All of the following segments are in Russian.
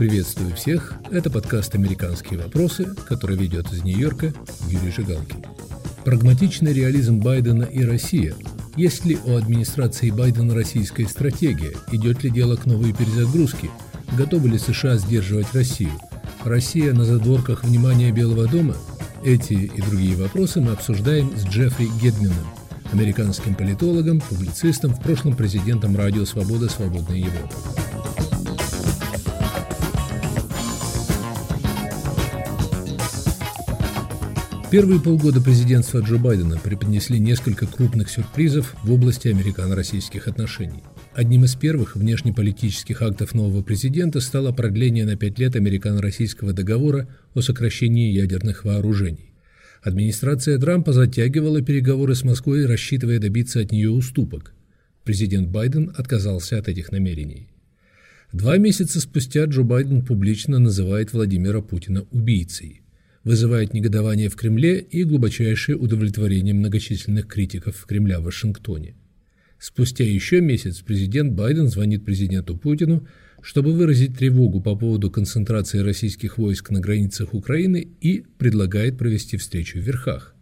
Приветствую всех. Это подкаст «Американские вопросы», который ведет из Нью-Йорка Юрий Жигалкин. Прагматичный реализм Байдена и Россия. Есть ли у администрации Байдена российская стратегия? Идет ли дело к новой перезагрузке? Готовы ли США сдерживать Россию? Россия на задворках внимания Белого дома? Эти и другие вопросы мы обсуждаем с Джеффри Гедмином, американским политологом, публицистом, в прошлом президентом Радио Свобода «Свободная Европа». Первые полгода президентства Джо Байдена преподнесли несколько крупных сюрпризов в области американо-российских отношений. Одним из первых внешнеполитических актов нового президента стало продление на пять лет американо-российского договора о сокращении ядерных вооружений. Администрация Трампа затягивала переговоры с Москвой, рассчитывая добиться от нее уступок. Президент Байден отказался от этих намерений. Два месяца спустя Джо Байден публично называет Владимира Путина убийцей вызывает негодование в Кремле и глубочайшее удовлетворение многочисленных критиков Кремля в Вашингтоне. Спустя еще месяц президент Байден звонит президенту Путину, чтобы выразить тревогу по поводу концентрации российских войск на границах Украины и предлагает провести встречу в Верхах.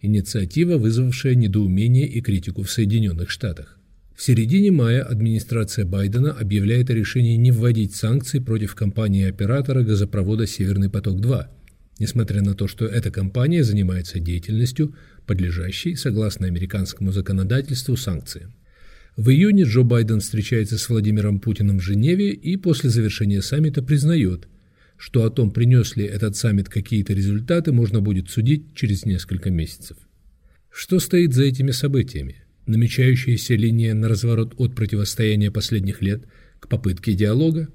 Инициатива, вызвавшая недоумение и критику в Соединенных Штатах. В середине мая администрация Байдена объявляет о решении не вводить санкции против компании-оператора газопровода «Северный поток-2», несмотря на то, что эта компания занимается деятельностью, подлежащей, согласно американскому законодательству, санкциям. В июне Джо Байден встречается с Владимиром Путиным в Женеве и после завершения саммита признает, что о том, принес ли этот саммит какие-то результаты, можно будет судить через несколько месяцев. Что стоит за этими событиями? Намечающаяся линия на разворот от противостояния последних лет к попытке диалога?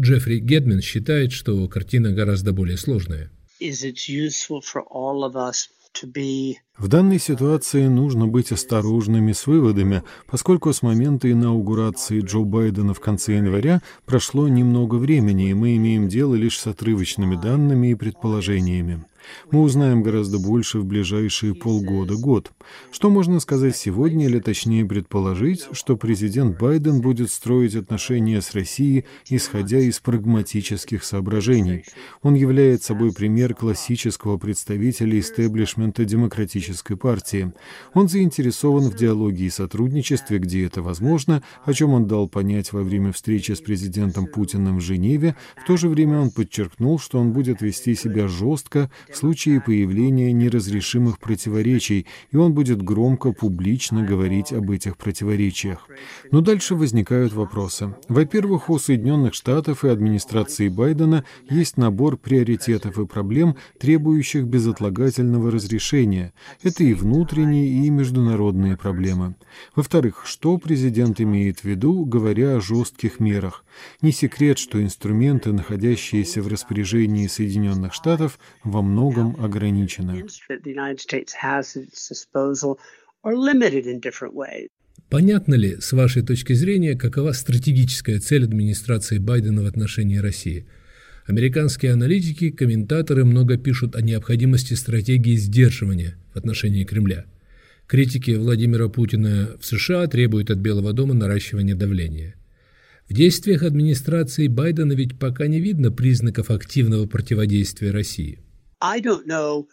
Джеффри Гедмен считает, что картина гораздо более сложная – в данной ситуации нужно быть осторожными с выводами, поскольку с момента инаугурации Джо Байдена в конце января прошло немного времени, и мы имеем дело лишь с отрывочными данными и предположениями. Мы узнаем гораздо больше в ближайшие полгода-год. Что можно сказать сегодня, или точнее предположить, что президент Байден будет строить отношения с Россией, исходя из прагматических соображений. Он является собой пример классического представителя истеблишмента демократической партии. Он заинтересован в диалоге и сотрудничестве, где это возможно, о чем он дал понять во время встречи с президентом Путиным в Женеве. В то же время он подчеркнул, что он будет вести себя жестко случае появления неразрешимых противоречий, и он будет громко, публично говорить об этих противоречиях. Но дальше возникают вопросы. Во-первых, у Соединенных Штатов и администрации Байдена есть набор приоритетов и проблем, требующих безотлагательного разрешения. Это и внутренние, и международные проблемы. Во-вторых, что президент имеет в виду, говоря о жестких мерах? Не секрет, что инструменты, находящиеся в распоряжении Соединенных Штатов, во многом многом ограничена. Понятно ли, с вашей точки зрения, какова стратегическая цель администрации Байдена в отношении России? Американские аналитики, комментаторы много пишут о необходимости стратегии сдерживания в отношении Кремля. Критики Владимира Путина в США требуют от Белого дома наращивания давления. В действиях администрации Байдена ведь пока не видно признаков активного противодействия России. I don't know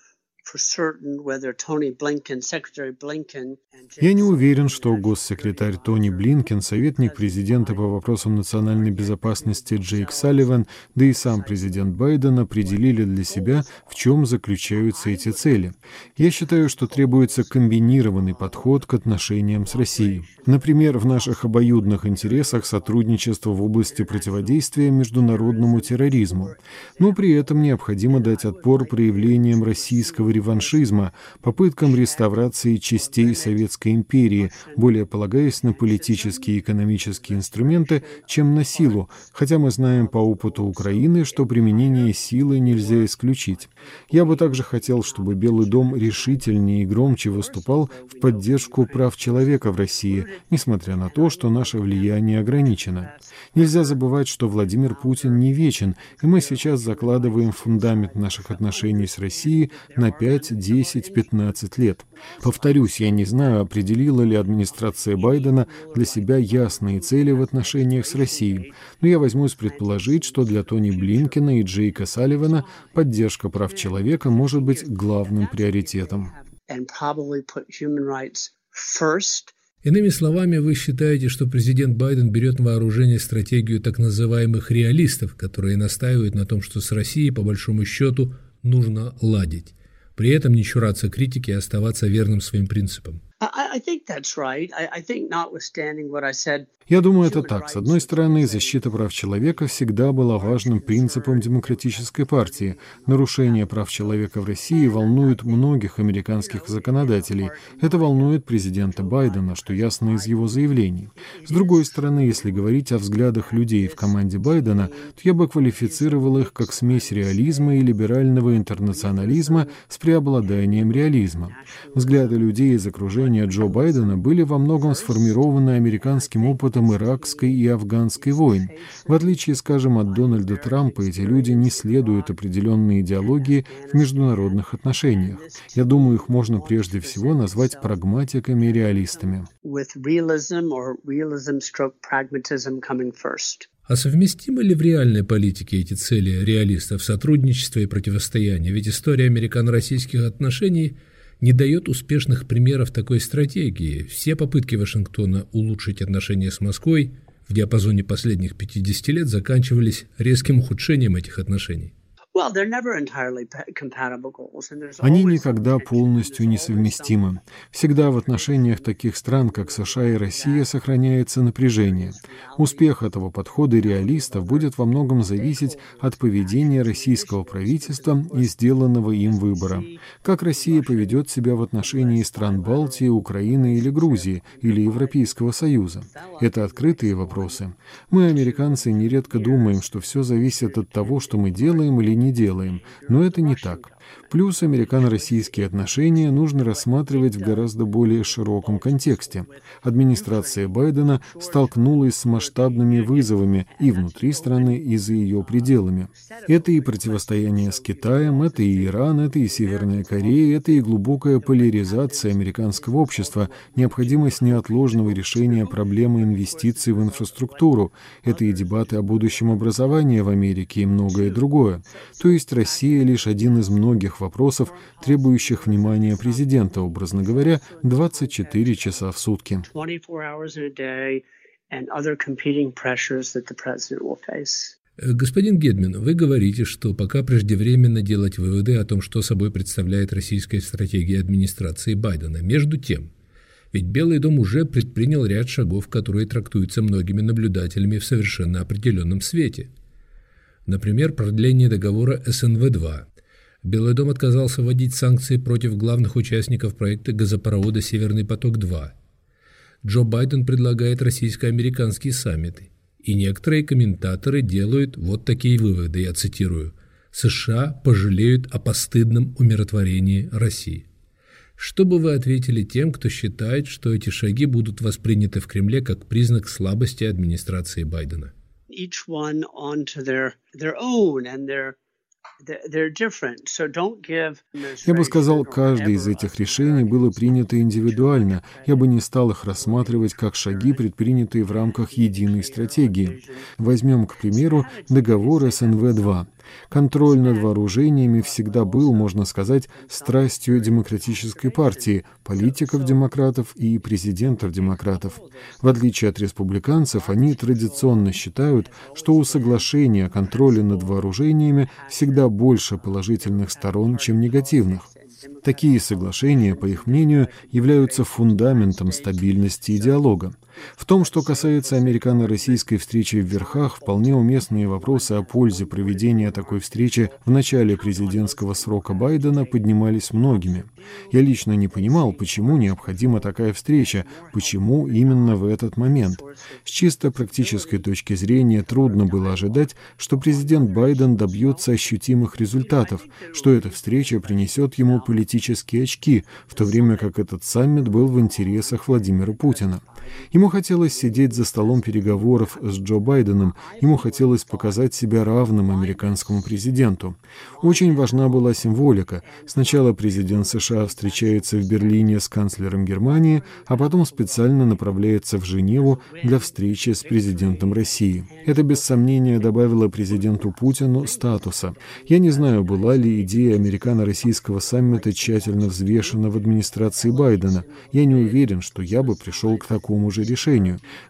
я не уверен, что госсекретарь Тони Блинкен, советник президента по вопросам национальной безопасности Джейк Салливан, да и сам президент Байден определили для себя, в чем заключаются эти цели. Я считаю, что требуется комбинированный подход к отношениям с Россией. Например, в наших обоюдных интересах сотрудничество в области противодействия международному терроризму. Но при этом необходимо дать отпор проявлениям российского реваншизма, попыткам реставрации частей Советской империи, более полагаясь на политические и экономические инструменты, чем на силу, хотя мы знаем по опыту Украины, что применение силы нельзя исключить. Я бы также хотел, чтобы Белый дом решительнее и громче выступал в поддержку прав человека в России, несмотря на то, что наше влияние ограничено. Нельзя забывать, что Владимир Путин не вечен, и мы сейчас закладываем фундамент наших отношений с Россией на 5, 10, 15 лет. Повторюсь, я не знаю, определила ли администрация Байдена для себя ясные цели в отношениях с Россией, но я возьмусь предположить, что для Тони Блинкина и Джейка Салливана поддержка прав человека может быть главным приоритетом. Иными словами, вы считаете, что президент Байден берет на вооружение стратегию так называемых реалистов, которые настаивают на том, что с Россией, по большому счету, нужно ладить. При этом не чураться критики и оставаться верным своим принципам. Я думаю, это так. С одной стороны, защита прав человека всегда была важным принципом демократической партии. Нарушение прав человека в России волнует многих американских законодателей. Это волнует президента Байдена, что ясно из его заявлений. С другой стороны, если говорить о взглядах людей в команде Байдена, то я бы квалифицировал их как смесь реализма и либерального интернационализма с преобладанием реализма. Взгляды людей из окружения Джо Байдена были во многом сформированы американским опытом иракской и афганской войн. В отличие, скажем, от Дональда Трампа, эти люди не следуют определенной идеологии в международных отношениях. Я думаю, их можно прежде всего назвать прагматиками и реалистами. А совместимы ли в реальной политике эти цели реалистов, сотрудничества и противостояния? Ведь история американо-российских отношений – не дает успешных примеров такой стратегии. Все попытки Вашингтона улучшить отношения с Москвой в диапазоне последних 50 лет заканчивались резким ухудшением этих отношений. Они никогда полностью несовместимы. Всегда в отношениях таких стран, как США и Россия, сохраняется напряжение. Успех этого подхода реалистов будет во многом зависеть от поведения российского правительства и сделанного им выбора. Как Россия поведет себя в отношении стран Балтии, Украины или Грузии, или Европейского Союза? Это открытые вопросы. Мы, американцы, нередко думаем, что все зависит от того, что мы делаем или не делаем, но это не так. Плюс американо-российские отношения нужно рассматривать в гораздо более широком контексте. Администрация Байдена столкнулась с масштабными вызовами и внутри страны, и за ее пределами. Это и противостояние с Китаем, это и Иран, это и Северная Корея, это и глубокая поляризация американского общества, необходимость неотложного решения проблемы инвестиций в инфраструктуру, это и дебаты о будущем образования в Америке и многое другое. То есть Россия лишь один из многих вопросов, требующих внимания президента, образно говоря, 24 часа в сутки. Э, господин Гедмин, вы говорите, что пока преждевременно делать выводы о том, что собой представляет российская стратегия администрации Байдена. Между тем, ведь Белый дом уже предпринял ряд шагов, которые трактуются многими наблюдателями в совершенно определенном свете. Например, продление договора СНВ-2, Белый дом отказался вводить санкции против главных участников проекта газопровода «Северный поток-2». Джо Байден предлагает российско-американские саммиты. И некоторые комментаторы делают вот такие выводы, я цитирую. США пожалеют о постыдном умиротворении России. Что бы вы ответили тем, кто считает, что эти шаги будут восприняты в Кремле как признак слабости администрации Байдена? Each one onto their, their own and their я бы сказал, каждое из этих решений было принято индивидуально. Я бы не стал их рассматривать как шаги, предпринятые в рамках единой стратегии. Возьмем, к примеру, договор СНВ-2. Контроль над вооружениями всегда был, можно сказать, страстью демократической партии, политиков-демократов и президентов-демократов. В отличие от республиканцев, они традиционно считают, что у соглашения о контроле над вооружениями всегда больше положительных сторон, чем негативных. Такие соглашения, по их мнению, являются фундаментом стабильности и диалога. В том, что касается американо-российской встречи в Верхах, вполне уместные вопросы о пользе проведения такой встречи в начале президентского срока Байдена поднимались многими. Я лично не понимал, почему необходима такая встреча, почему именно в этот момент. С чисто практической точки зрения трудно было ожидать, что президент Байден добьется ощутимых результатов, что эта встреча принесет ему политические очки, в то время как этот саммит был в интересах Владимира Путина. И Ему хотелось сидеть за столом переговоров с Джо Байденом, ему хотелось показать себя равным американскому президенту. Очень важна была символика. Сначала президент США встречается в Берлине с канцлером Германии, а потом специально направляется в Женеву для встречи с президентом России. Это без сомнения добавило президенту Путину статуса. Я не знаю, была ли идея американо-российского саммита тщательно взвешена в администрации Байдена. Я не уверен, что я бы пришел к такому же решению.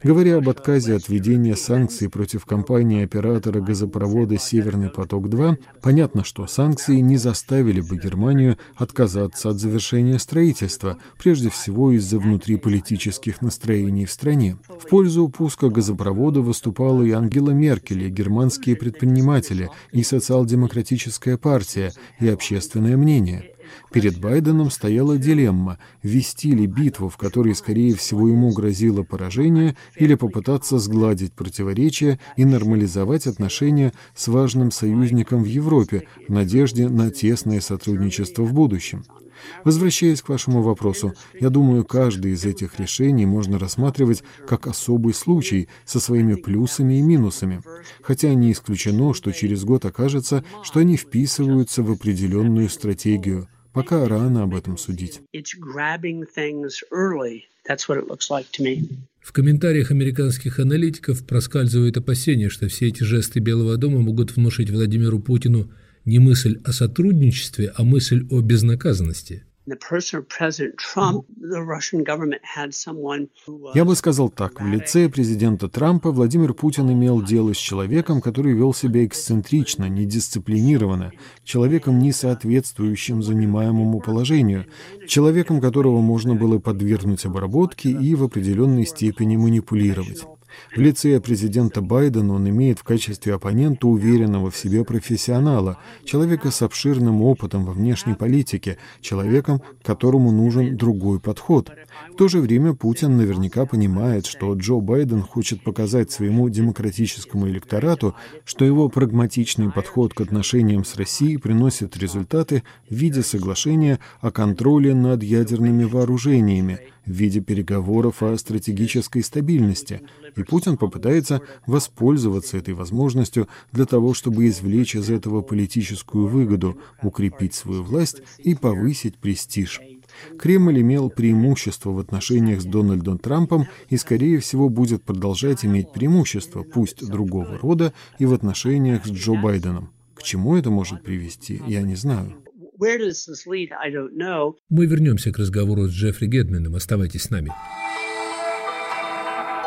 Говоря об отказе от введения санкций против компании-оператора газопровода «Северный поток-2», понятно, что санкции не заставили бы Германию отказаться от завершения строительства, прежде всего из-за внутриполитических настроений в стране. В пользу пуска газопровода выступала и Ангела Меркель, и германские предприниматели, и социал-демократическая партия, и общественное мнение. Перед Байденом стояла дилемма – вести ли битву, в которой, скорее всего, ему грозило поражение, или попытаться сгладить противоречия и нормализовать отношения с важным союзником в Европе в надежде на тесное сотрудничество в будущем. Возвращаясь к вашему вопросу, я думаю, каждый из этих решений можно рассматривать как особый случай со своими плюсами и минусами, хотя не исключено, что через год окажется, что они вписываются в определенную стратегию. Пока рано об этом судить. В комментариях американских аналитиков проскальзывает опасение, что все эти жесты Белого дома могут внушить Владимиру Путину не мысль о сотрудничестве, а мысль о безнаказанности. Я бы сказал так. В лице президента Трампа Владимир Путин имел дело с человеком, который вел себя эксцентрично, недисциплинированно, человеком, не соответствующим занимаемому положению, человеком, которого можно было подвергнуть обработке и в определенной степени манипулировать. В лице президента Байдена он имеет в качестве оппонента уверенного в себе профессионала, человека с обширным опытом во внешней политике, человеком, которому нужен другой подход. В то же время Путин наверняка понимает, что Джо Байден хочет показать своему демократическому электорату, что его прагматичный подход к отношениям с Россией приносит результаты в виде соглашения о контроле над ядерными вооружениями, в виде переговоров о стратегической стабильности, и Путин попытается воспользоваться этой возможностью для того, чтобы извлечь из этого политическую выгоду, укрепить свою власть и повысить престиж. Кремль имел преимущество в отношениях с Дональдом Трампом и, скорее всего, будет продолжать иметь преимущество, пусть другого рода, и в отношениях с Джо Байденом. К чему это может привести, я не знаю. Мы вернемся к разговору с Джеффри Гедменом. Оставайтесь с нами.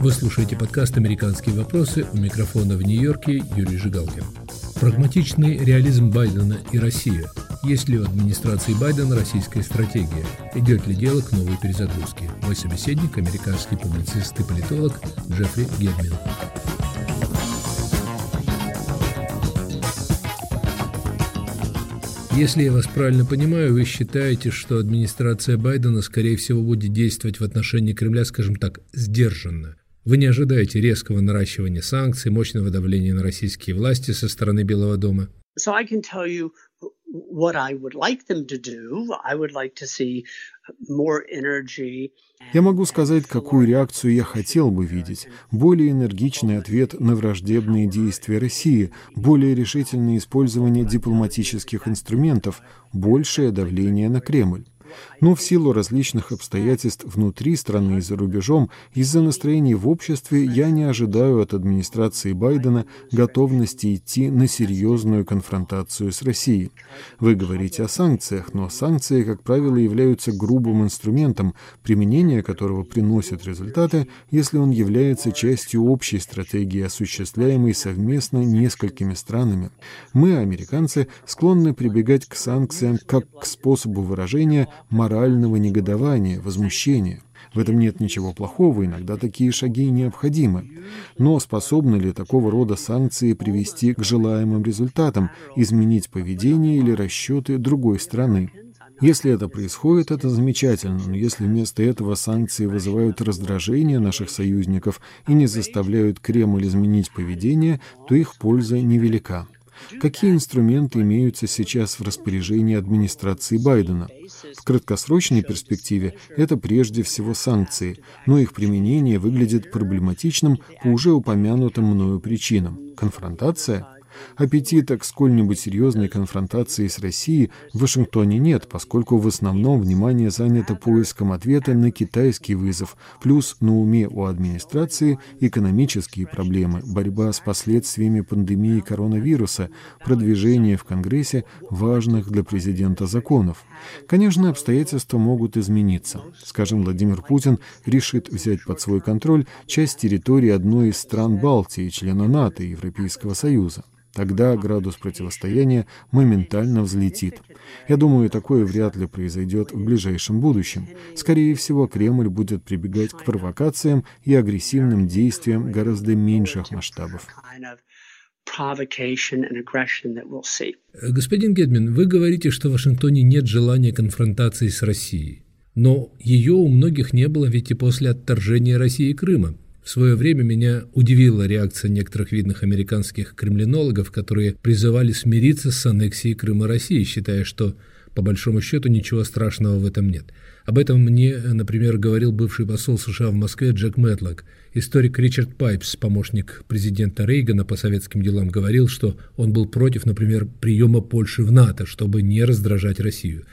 Вы слушаете подкаст «Американские вопросы» у микрофона в Нью-Йорке Юрий Жигалкин. Прагматичный реализм Байдена и Россия. Есть ли у администрации Байдена российская стратегия? Идет ли дело к новой перезагрузке? Мой собеседник – американский публицист и политолог Джеффри Гедмин. Если я вас правильно понимаю, вы считаете, что администрация Байдена, скорее всего, будет действовать в отношении Кремля, скажем так, сдержанно. Вы не ожидаете резкого наращивания санкций, мощного давления на российские власти со стороны Белого дома? So I can tell you what I would like them to do. I would like to see more energy. Я могу сказать, какую реакцию я хотел бы видеть. Более энергичный ответ на враждебные действия России, более решительное использование дипломатических инструментов, большее давление на Кремль. Но в силу различных обстоятельств внутри страны и за рубежом, из-за настроений в обществе, я не ожидаю от администрации Байдена готовности идти на серьезную конфронтацию с Россией. Вы говорите о санкциях, но санкции, как правило, являются грубым инструментом, применение которого приносит результаты, если он является частью общей стратегии, осуществляемой совместно несколькими странами. Мы, американцы, склонны прибегать к санкциям как к способу выражения морального негодования, возмущения. В этом нет ничего плохого, иногда такие шаги необходимы. Но способны ли такого рода санкции привести к желаемым результатам, изменить поведение или расчеты другой страны? Если это происходит, это замечательно, но если вместо этого санкции вызывают раздражение наших союзников и не заставляют Кремль изменить поведение, то их польза невелика. Какие инструменты имеются сейчас в распоряжении администрации Байдена? В краткосрочной перспективе это прежде всего санкции, но их применение выглядит проблематичным по уже упомянутым мною причинам. Конфронтация – Аппетита к сколь-нибудь серьезной конфронтации с Россией в Вашингтоне нет, поскольку в основном внимание занято поиском ответа на китайский вызов, плюс на уме у администрации экономические проблемы, борьба с последствиями пандемии коронавируса, продвижение в Конгрессе важных для президента законов. Конечно, обстоятельства могут измениться. Скажем, Владимир Путин решит взять под свой контроль часть территории одной из стран Балтии, члена НАТО и Европейского Союза. Тогда градус противостояния моментально взлетит. Я думаю, такое вряд ли произойдет в ближайшем будущем. Скорее всего, Кремль будет прибегать к провокациям и агрессивным действиям гораздо меньших масштабов. Господин Гедмин, вы говорите, что в Вашингтоне нет желания конфронтации с Россией. Но ее у многих не было ведь и после отторжения России Крыма. В свое время меня удивила реакция некоторых видных американских кремлинологов, которые призывали смириться с аннексией Крыма России, считая, что по большому счету ничего страшного в этом нет. Об этом мне, например, говорил бывший посол США в Москве Джек Мэтлок. Историк Ричард Пайпс, помощник президента Рейгана по советским делам, говорил, что он был против, например, приема Польши в НАТО, чтобы не раздражать Россию.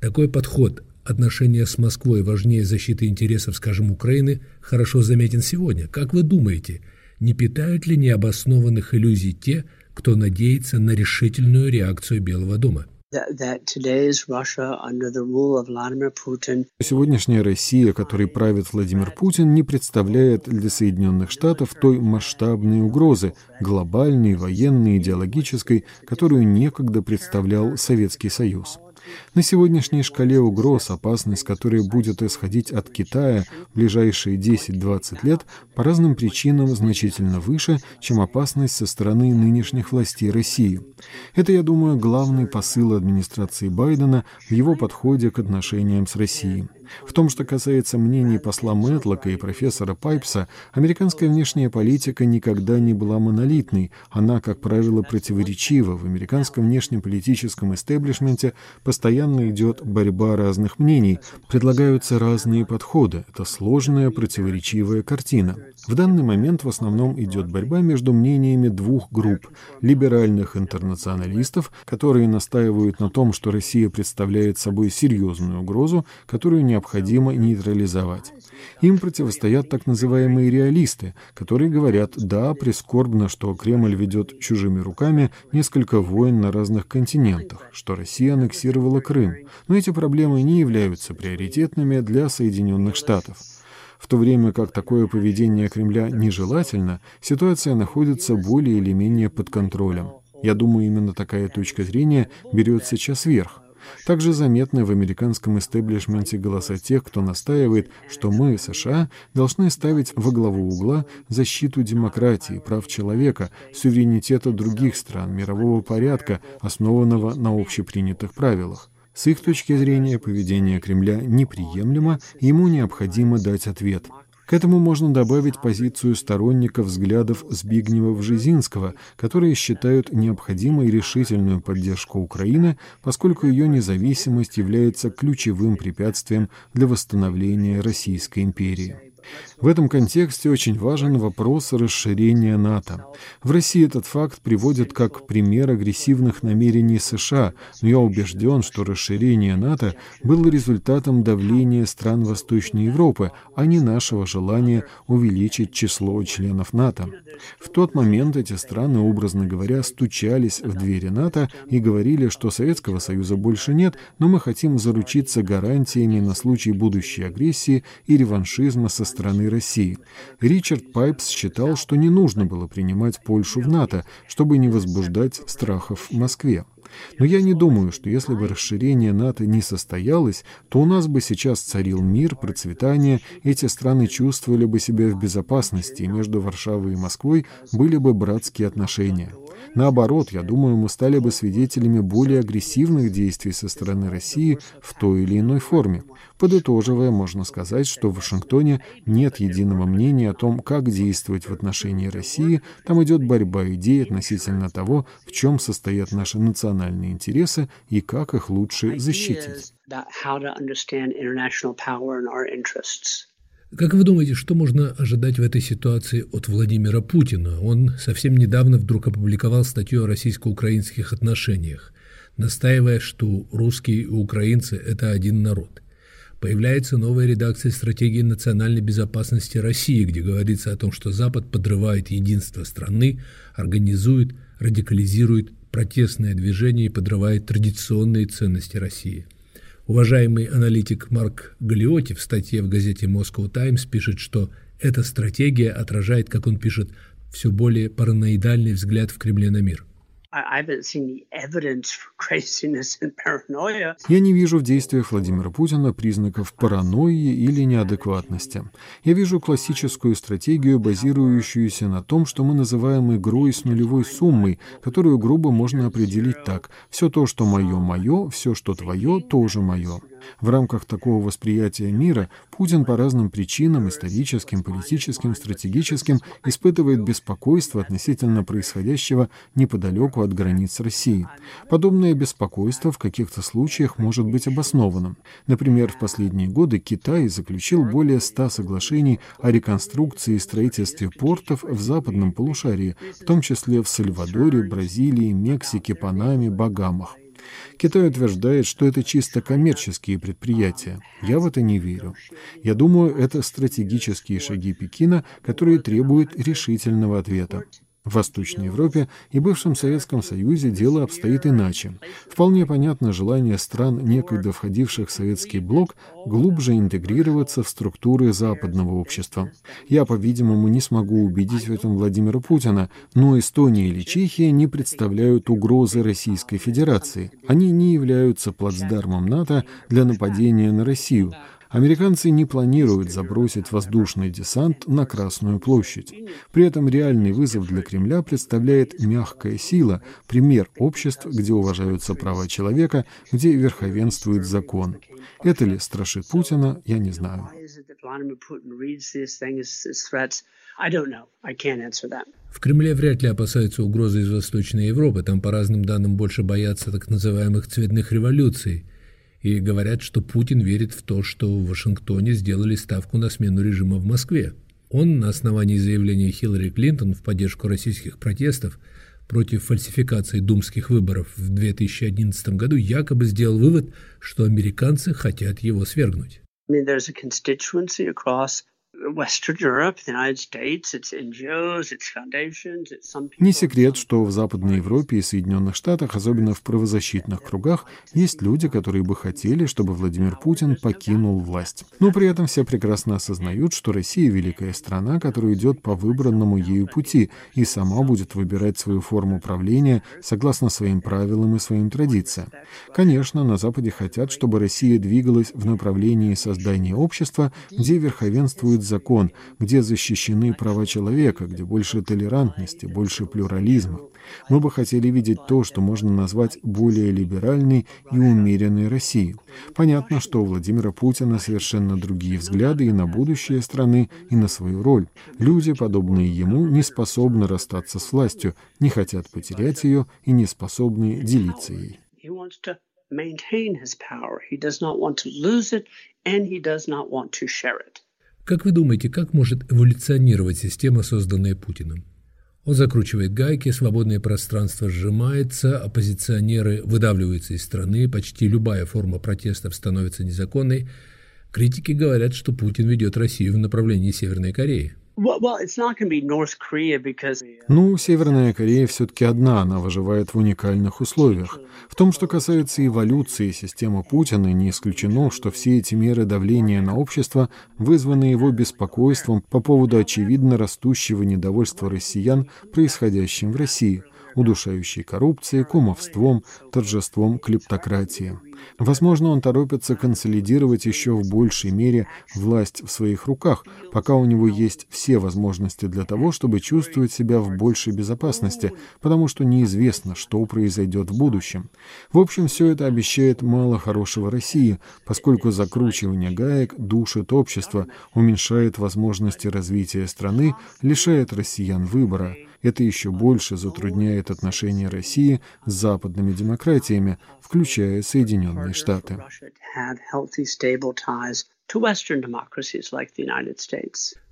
Такой подход отношения с Москвой важнее защиты интересов, скажем, Украины, хорошо заметен сегодня. Как вы думаете, не питают ли необоснованных иллюзий те, кто надеется на решительную реакцию Белого дома? Сегодняшняя Россия, которой правит Владимир Путин, не представляет для Соединенных Штатов той масштабной угрозы, глобальной, военной, идеологической, которую некогда представлял Советский Союз. На сегодняшней шкале угроз, опасность которая будет исходить от Китая в ближайшие 10-20 лет, по разным причинам значительно выше, чем опасность со стороны нынешних властей России. Это, я думаю, главный посыл администрации Байдена в его подходе к отношениям с Россией. В том, что касается мнений посла Мэтлока и профессора Пайпса, американская внешняя политика никогда не была монолитной. Она, как правило, противоречива. В американском внешнеполитическом истеблишменте постоянно идет борьба разных мнений, предлагаются разные подходы. Это сложная, противоречивая картина. В данный момент в основном идет борьба между мнениями двух групп – либеральных интернационалистов, которые настаивают на том, что Россия представляет собой серьезную угрозу, которую не необходимо нейтрализовать. Им противостоят так называемые реалисты, которые говорят, да, прискорбно, что Кремль ведет чужими руками несколько войн на разных континентах, что Россия аннексировала Крым, но эти проблемы не являются приоритетными для Соединенных Штатов. В то время как такое поведение Кремля нежелательно, ситуация находится более или менее под контролем. Я думаю, именно такая точка зрения берет сейчас верх. Также заметны в американском истеблишменте голоса тех, кто настаивает, что мы, США, должны ставить во главу угла защиту демократии, прав человека, суверенитета других стран, мирового порядка, основанного на общепринятых правилах. С их точки зрения поведение Кремля неприемлемо, ему необходимо дать ответ – к этому можно добавить позицию сторонников взглядов Збигнева-Вжезинского, которые считают необходимой решительную поддержку Украины, поскольку ее независимость является ключевым препятствием для восстановления Российской империи. В этом контексте очень важен вопрос расширения НАТО. В России этот факт приводит как пример агрессивных намерений США, но я убежден, что расширение НАТО было результатом давления стран Восточной Европы, а не нашего желания увеличить число членов НАТО. В тот момент эти страны, образно говоря, стучались в двери НАТО и говорили, что Советского Союза больше нет, но мы хотим заручиться гарантиями на случай будущей агрессии и реваншизма со стороны России. Ричард Пайпс считал, что не нужно было принимать Польшу в НАТО, чтобы не возбуждать страхов в Москве. Но я не думаю, что если бы расширение НАТО не состоялось, то у нас бы сейчас царил мир, процветание, эти страны чувствовали бы себя в безопасности, и между Варшавой и Москвой были бы братские отношения. Наоборот, я думаю, мы стали бы свидетелями более агрессивных действий со стороны России в той или иной форме. Подытоживая, можно сказать, что в Вашингтоне нет единого мнения о том, как действовать в отношении России. Там идет борьба идей относительно того, в чем состоят наши национальные интересы и как их лучше защитить. Как вы думаете, что можно ожидать в этой ситуации от Владимира Путина? Он совсем недавно вдруг опубликовал статью о российско-украинских отношениях, настаивая, что русские и украинцы – это один народ. Появляется новая редакция стратегии национальной безопасности России, где говорится о том, что Запад подрывает единство страны, организует, радикализирует протестное движение подрывает традиционные ценности России – Уважаемый аналитик Марк Галиоти в статье в газете Moscow Times пишет, что эта стратегия отражает, как он пишет, все более параноидальный взгляд в Кремле на мир. Я не вижу в действиях Владимира Путина признаков паранойи или неадекватности. Я вижу классическую стратегию, базирующуюся на том, что мы называем игрой с нулевой суммой, которую грубо можно определить так. Все то, что мое, мое, все, что твое, тоже мое. В рамках такого восприятия мира Путин по разным причинам, историческим, политическим, стратегическим, испытывает беспокойство относительно происходящего неподалеку от границ России. Подобное беспокойство в каких-то случаях может быть обоснованным. Например, в последние годы Китай заключил более ста соглашений о реконструкции и строительстве портов в западном полушарии, в том числе в Сальвадоре, Бразилии, Мексике, Панаме, Багамах. Китай утверждает, что это чисто коммерческие предприятия. Я в это не верю. Я думаю, это стратегические шаги Пекина, которые требуют решительного ответа. В Восточной Европе и бывшем Советском Союзе дело обстоит иначе. Вполне понятно желание стран, некогда входивших в советский блок, глубже интегрироваться в структуры западного общества. Я, по-видимому, не смогу убедить в этом Владимира Путина, но Эстония или Чехия не представляют угрозы Российской Федерации. Они не являются плацдармом НАТО для нападения на Россию, Американцы не планируют забросить воздушный десант на Красную площадь. При этом реальный вызов для Кремля представляет мягкая сила, пример обществ, где уважаются права человека, где верховенствует закон. Это ли страшит Путина, я не знаю. В Кремле вряд ли опасаются угрозы из Восточной Европы. Там, по разным данным, больше боятся так называемых цветных революций – и говорят, что Путин верит в то, что в Вашингтоне сделали ставку на смену режима в Москве. Он на основании заявления Хиллари Клинтон в поддержку российских протестов против фальсификации думских выборов в 2011 году якобы сделал вывод, что американцы хотят его свергнуть. I mean, не секрет, что в Западной Европе и Соединенных Штатах, особенно в правозащитных кругах, есть люди, которые бы хотели, чтобы Владимир Путин покинул власть. Но при этом все прекрасно осознают, что Россия — великая страна, которая идет по выбранному ею пути и сама будет выбирать свою форму правления согласно своим правилам и своим традициям. Конечно, на Западе хотят, чтобы Россия двигалась в направлении создания общества, где верховенствует закон, где защищены права человека, где больше толерантности, больше плюрализма. Мы бы хотели видеть то, что можно назвать более либеральной и умеренной Россией. Понятно, что у Владимира Путина совершенно другие взгляды и на будущее страны, и на свою роль. Люди, подобные ему, не способны расстаться с властью, не хотят потерять ее и не способны делиться ей. maintain his power. He does not want to lose it, and he does not want to share it. Как вы думаете, как может эволюционировать система, созданная Путиным? Он закручивает гайки, свободное пространство сжимается, оппозиционеры выдавливаются из страны, почти любая форма протестов становится незаконной. Критики говорят, что Путин ведет Россию в направлении Северной Кореи. Ну, Северная Корея все-таки одна, она выживает в уникальных условиях. В том, что касается эволюции системы Путина, не исключено, что все эти меры давления на общество вызваны его беспокойством по поводу очевидно растущего недовольства россиян происходящим в России – удушающей коррупцией, кумовством, торжеством клептократии. Возможно, он торопится консолидировать еще в большей мере власть в своих руках, пока у него есть все возможности для того, чтобы чувствовать себя в большей безопасности, потому что неизвестно, что произойдет в будущем. В общем, все это обещает мало хорошего России, поскольку закручивание гаек душит общество, уменьшает возможности развития страны, лишает россиян выбора. Это еще больше затрудняет отношения России с западными демократиями, включая Соединенные Штаты.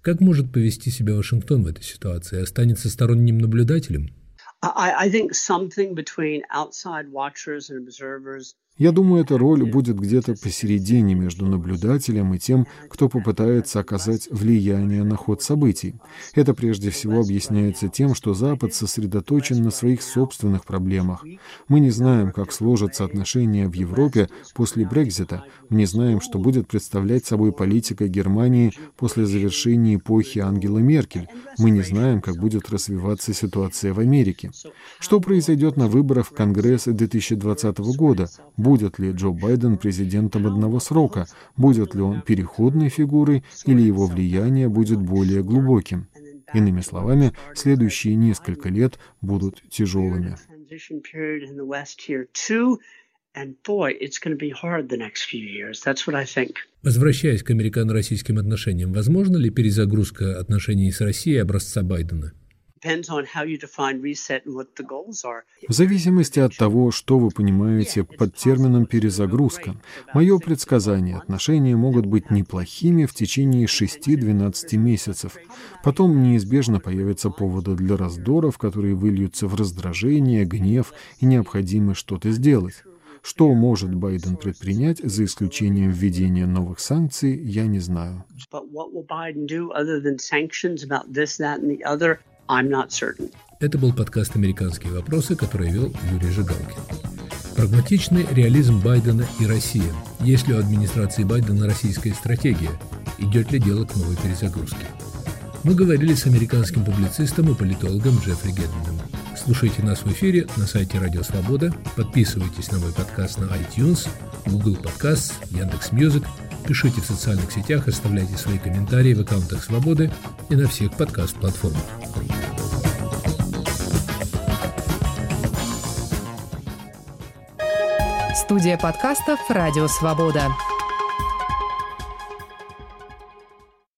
Как может повести себя Вашингтон в этой ситуации? Останется сторонним наблюдателем? I, I think something between outside watchers and observers я думаю, эта роль будет где-то посередине между наблюдателем и тем, кто попытается оказать влияние на ход событий. Это прежде всего объясняется тем, что Запад сосредоточен на своих собственных проблемах. Мы не знаем, как сложатся отношения в Европе после Брекзита. Мы не знаем, что будет представлять собой политика Германии после завершения эпохи Ангела Меркель. Мы не знаем, как будет развиваться ситуация в Америке. Что произойдет на выборах в Конгресс 2020 года? Будет ли Джо Байден президентом одного срока, будет ли он переходной фигурой или его влияние будет более глубоким. Иными словами, следующие несколько лет будут тяжелыми. Возвращаясь к американо-российским отношениям, возможно ли перезагрузка отношений с Россией образца Байдена? В зависимости от того, что вы понимаете под термином «перезагрузка», мое предсказание – отношения могут быть неплохими в течение 6-12 месяцев. Потом неизбежно появятся поводы для раздоров, которые выльются в раздражение, гнев и необходимость что-то сделать. Что может Байден предпринять, за исключением введения новых санкций, я не знаю. I'm not certain. Это был подкаст «Американские вопросы», который вел Юрий Жигалкин. Прагматичный реализм Байдена и Россия. Есть ли у администрации Байдена российская стратегия? Идет ли дело к новой перезагрузке? Мы говорили с американским публицистом и политологом Джеффри Гедмином. Слушайте нас в эфире на сайте Радио Свобода, подписывайтесь на мой подкаст на iTunes, Google Podcasts, Яндекс.Мьюзик – Пишите в социальных сетях, оставляйте свои комментарии в аккаунтах «Свободы» и на всех подкаст-платформах. Студия подкастов «Радио Свобода».